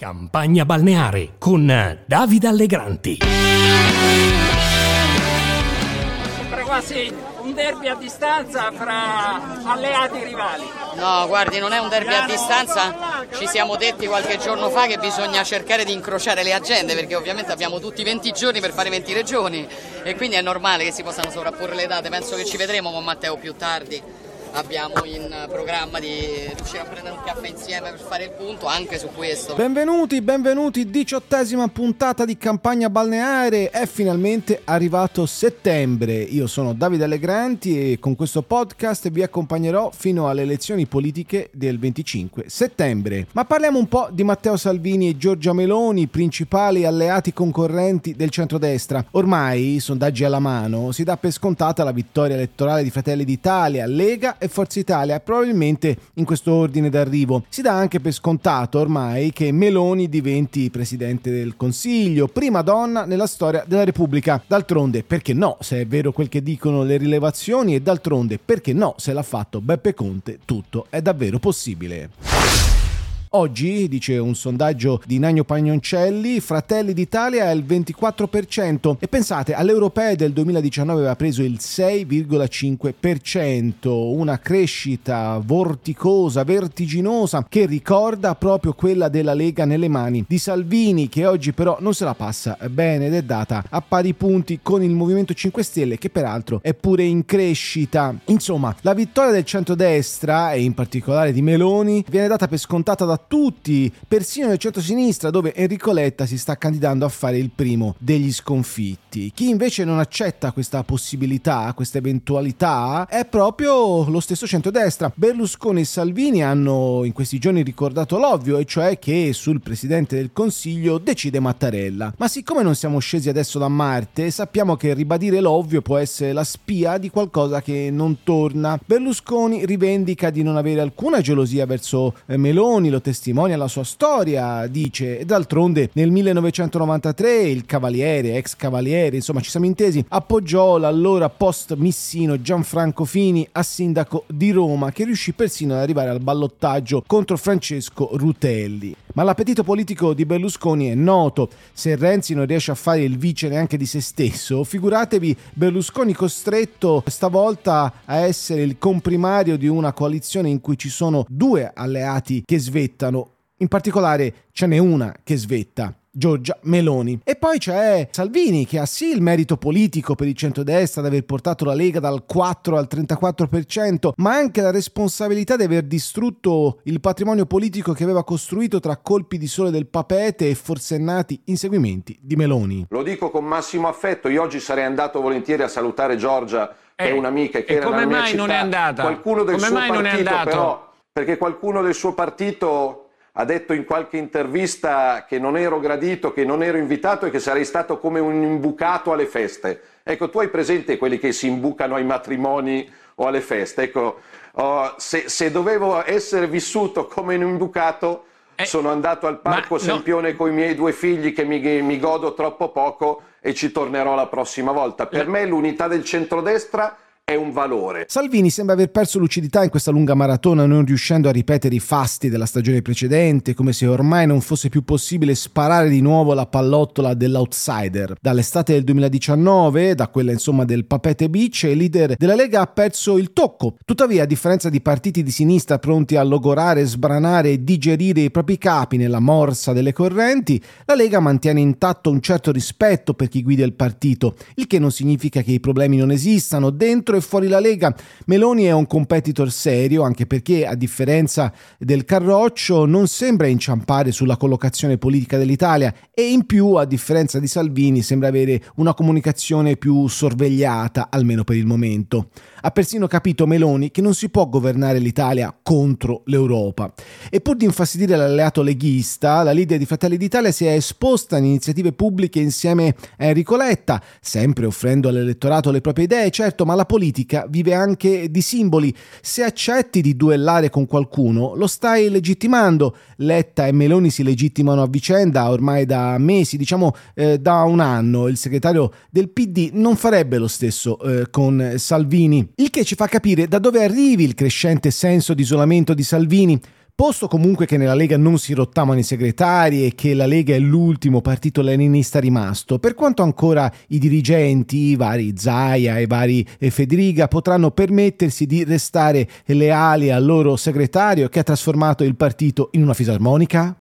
Campagna balneare con Davide Allegranti. Sembra quasi un derby a distanza fra alleati rivali. No, guardi, non è un derby a distanza. Ci siamo detti qualche giorno fa che bisogna cercare di incrociare le agende perché ovviamente abbiamo tutti 20 giorni per fare 20 regioni e quindi è normale che si possano sovrapporre le date. Penso che ci vedremo con Matteo più tardi abbiamo in programma di riuscire a prendere un caffè insieme per fare il punto anche su questo. Benvenuti, benvenuti, diciottesima puntata di campagna balneare, è finalmente arrivato settembre. Io sono Davide Allegranti e con questo podcast vi accompagnerò fino alle elezioni politiche del 25 settembre. Ma parliamo un po' di Matteo Salvini e Giorgia Meloni, principali alleati concorrenti del centrodestra. Ormai, sondaggi alla mano, si dà per scontata la vittoria elettorale di Fratelli d'Italia, Lega e Forza Italia, probabilmente in questo ordine d'arrivo. Si dà anche per scontato ormai che Meloni diventi Presidente del Consiglio, prima donna nella storia della Repubblica. D'altronde, perché no, se è vero quel che dicono le rilevazioni, e d'altronde, perché no, se l'ha fatto Beppe Conte, tutto è davvero possibile. Oggi, dice un sondaggio di Nagno Pagnoncelli, Fratelli d'Italia è il 24% e pensate, alle europee del 2019 aveva preso il 6,5%, una crescita vorticosa, vertiginosa che ricorda proprio quella della Lega nelle mani di Salvini che oggi però non se la passa bene ed è data a pari punti con il Movimento 5 Stelle che peraltro è pure in crescita. Insomma, la vittoria del centrodestra e in particolare di Meloni viene data per scontata da tutti, persino nel centro-sinistra dove Enrico Letta si sta candidando a fare il primo degli sconfitti. Chi invece non accetta questa possibilità, questa eventualità, è proprio lo stesso centrodestra. Berlusconi e Salvini hanno in questi giorni ricordato l'ovvio, e cioè che sul Presidente del Consiglio decide Mattarella. Ma siccome non siamo scesi adesso da Marte, sappiamo che ribadire l'ovvio può essere la spia di qualcosa che non torna. Berlusconi rivendica di non avere alcuna gelosia verso eh, Meloni, lo testimonia la sua storia, dice, e d'altronde nel 1993 il cavaliere, ex cavaliere, insomma ci siamo intesi, appoggiò l'allora post missino Gianfranco Fini a sindaco di Roma che riuscì persino ad arrivare al ballottaggio contro Francesco Rutelli. Ma l'appetito politico di Berlusconi è noto, se Renzi non riesce a fare il vice neanche di se stesso, figuratevi Berlusconi costretto stavolta a essere il comprimario di una coalizione in cui ci sono due alleati che svettano in particolare ce n'è una che svetta. Giorgia Meloni. E poi c'è Salvini che ha sì il merito politico per il centrodestra di aver portato la Lega dal 4 al 34%, ma anche la responsabilità di aver distrutto il patrimonio politico che aveva costruito tra colpi di sole del papete e forsennati inseguimenti di Meloni. Lo dico con massimo affetto, io oggi sarei andato volentieri a salutare Giorgia, che eh, è un'amica che era nella mia città. come mai non è andata? Qualcuno del come suo mai non è andato? però perché qualcuno del suo partito ha detto in qualche intervista che non ero gradito, che non ero invitato e che sarei stato come un imbucato alle feste. Ecco, tu hai presente quelli che si imbucano ai matrimoni o alle feste? Ecco, oh, se, se, dovevo essere vissuto come un imbucato, eh, sono andato al Parco Sempione no. con i miei due figli che mi, mi godo troppo poco e ci tornerò la prossima volta. Per me l'unità del centrodestra è un valore. Salvini sembra aver perso lucidità in questa lunga maratona, non riuscendo a ripetere i fasti della stagione precedente, come se ormai non fosse più possibile sparare di nuovo la pallottola dell'outsider. Dall'estate del 2019, da quella insomma del Papete Beach, il leader della Lega ha perso il tocco. Tuttavia, a differenza di partiti di sinistra pronti a logorare, sbranare e digerire i propri capi nella morsa delle correnti, la Lega mantiene intatto un certo rispetto per chi guida il partito, il che non significa che i problemi non esistano dentro e fuori la Lega. Meloni è un competitor serio anche perché a differenza del Carroccio non sembra inciampare sulla collocazione politica dell'Italia e in più a differenza di Salvini sembra avere una comunicazione più sorvegliata almeno per il momento. Ha persino capito Meloni che non si può governare l'Italia contro l'Europa. E pur di infastidire l'alleato leghista, la leader di Fratelli d'Italia si è esposta in iniziative pubbliche insieme a Enrico Letta, sempre offrendo all'elettorato le proprie idee, certo, ma la politica vive anche di simboli. Se accetti di duellare con qualcuno, lo stai legittimando. Letta e Meloni si legittimano a vicenda ormai da mesi, diciamo eh, da un anno. Il segretario del PD non farebbe lo stesso eh, con Salvini il che ci fa capire da dove arrivi il crescente senso di isolamento di Salvini. Posto comunque che nella Lega non si rottamano i segretari e che la Lega è l'ultimo partito leninista rimasto, per quanto ancora i dirigenti, i vari Zaia e vari Federica, potranno permettersi di restare leali al loro segretario che ha trasformato il partito in una fisarmonica?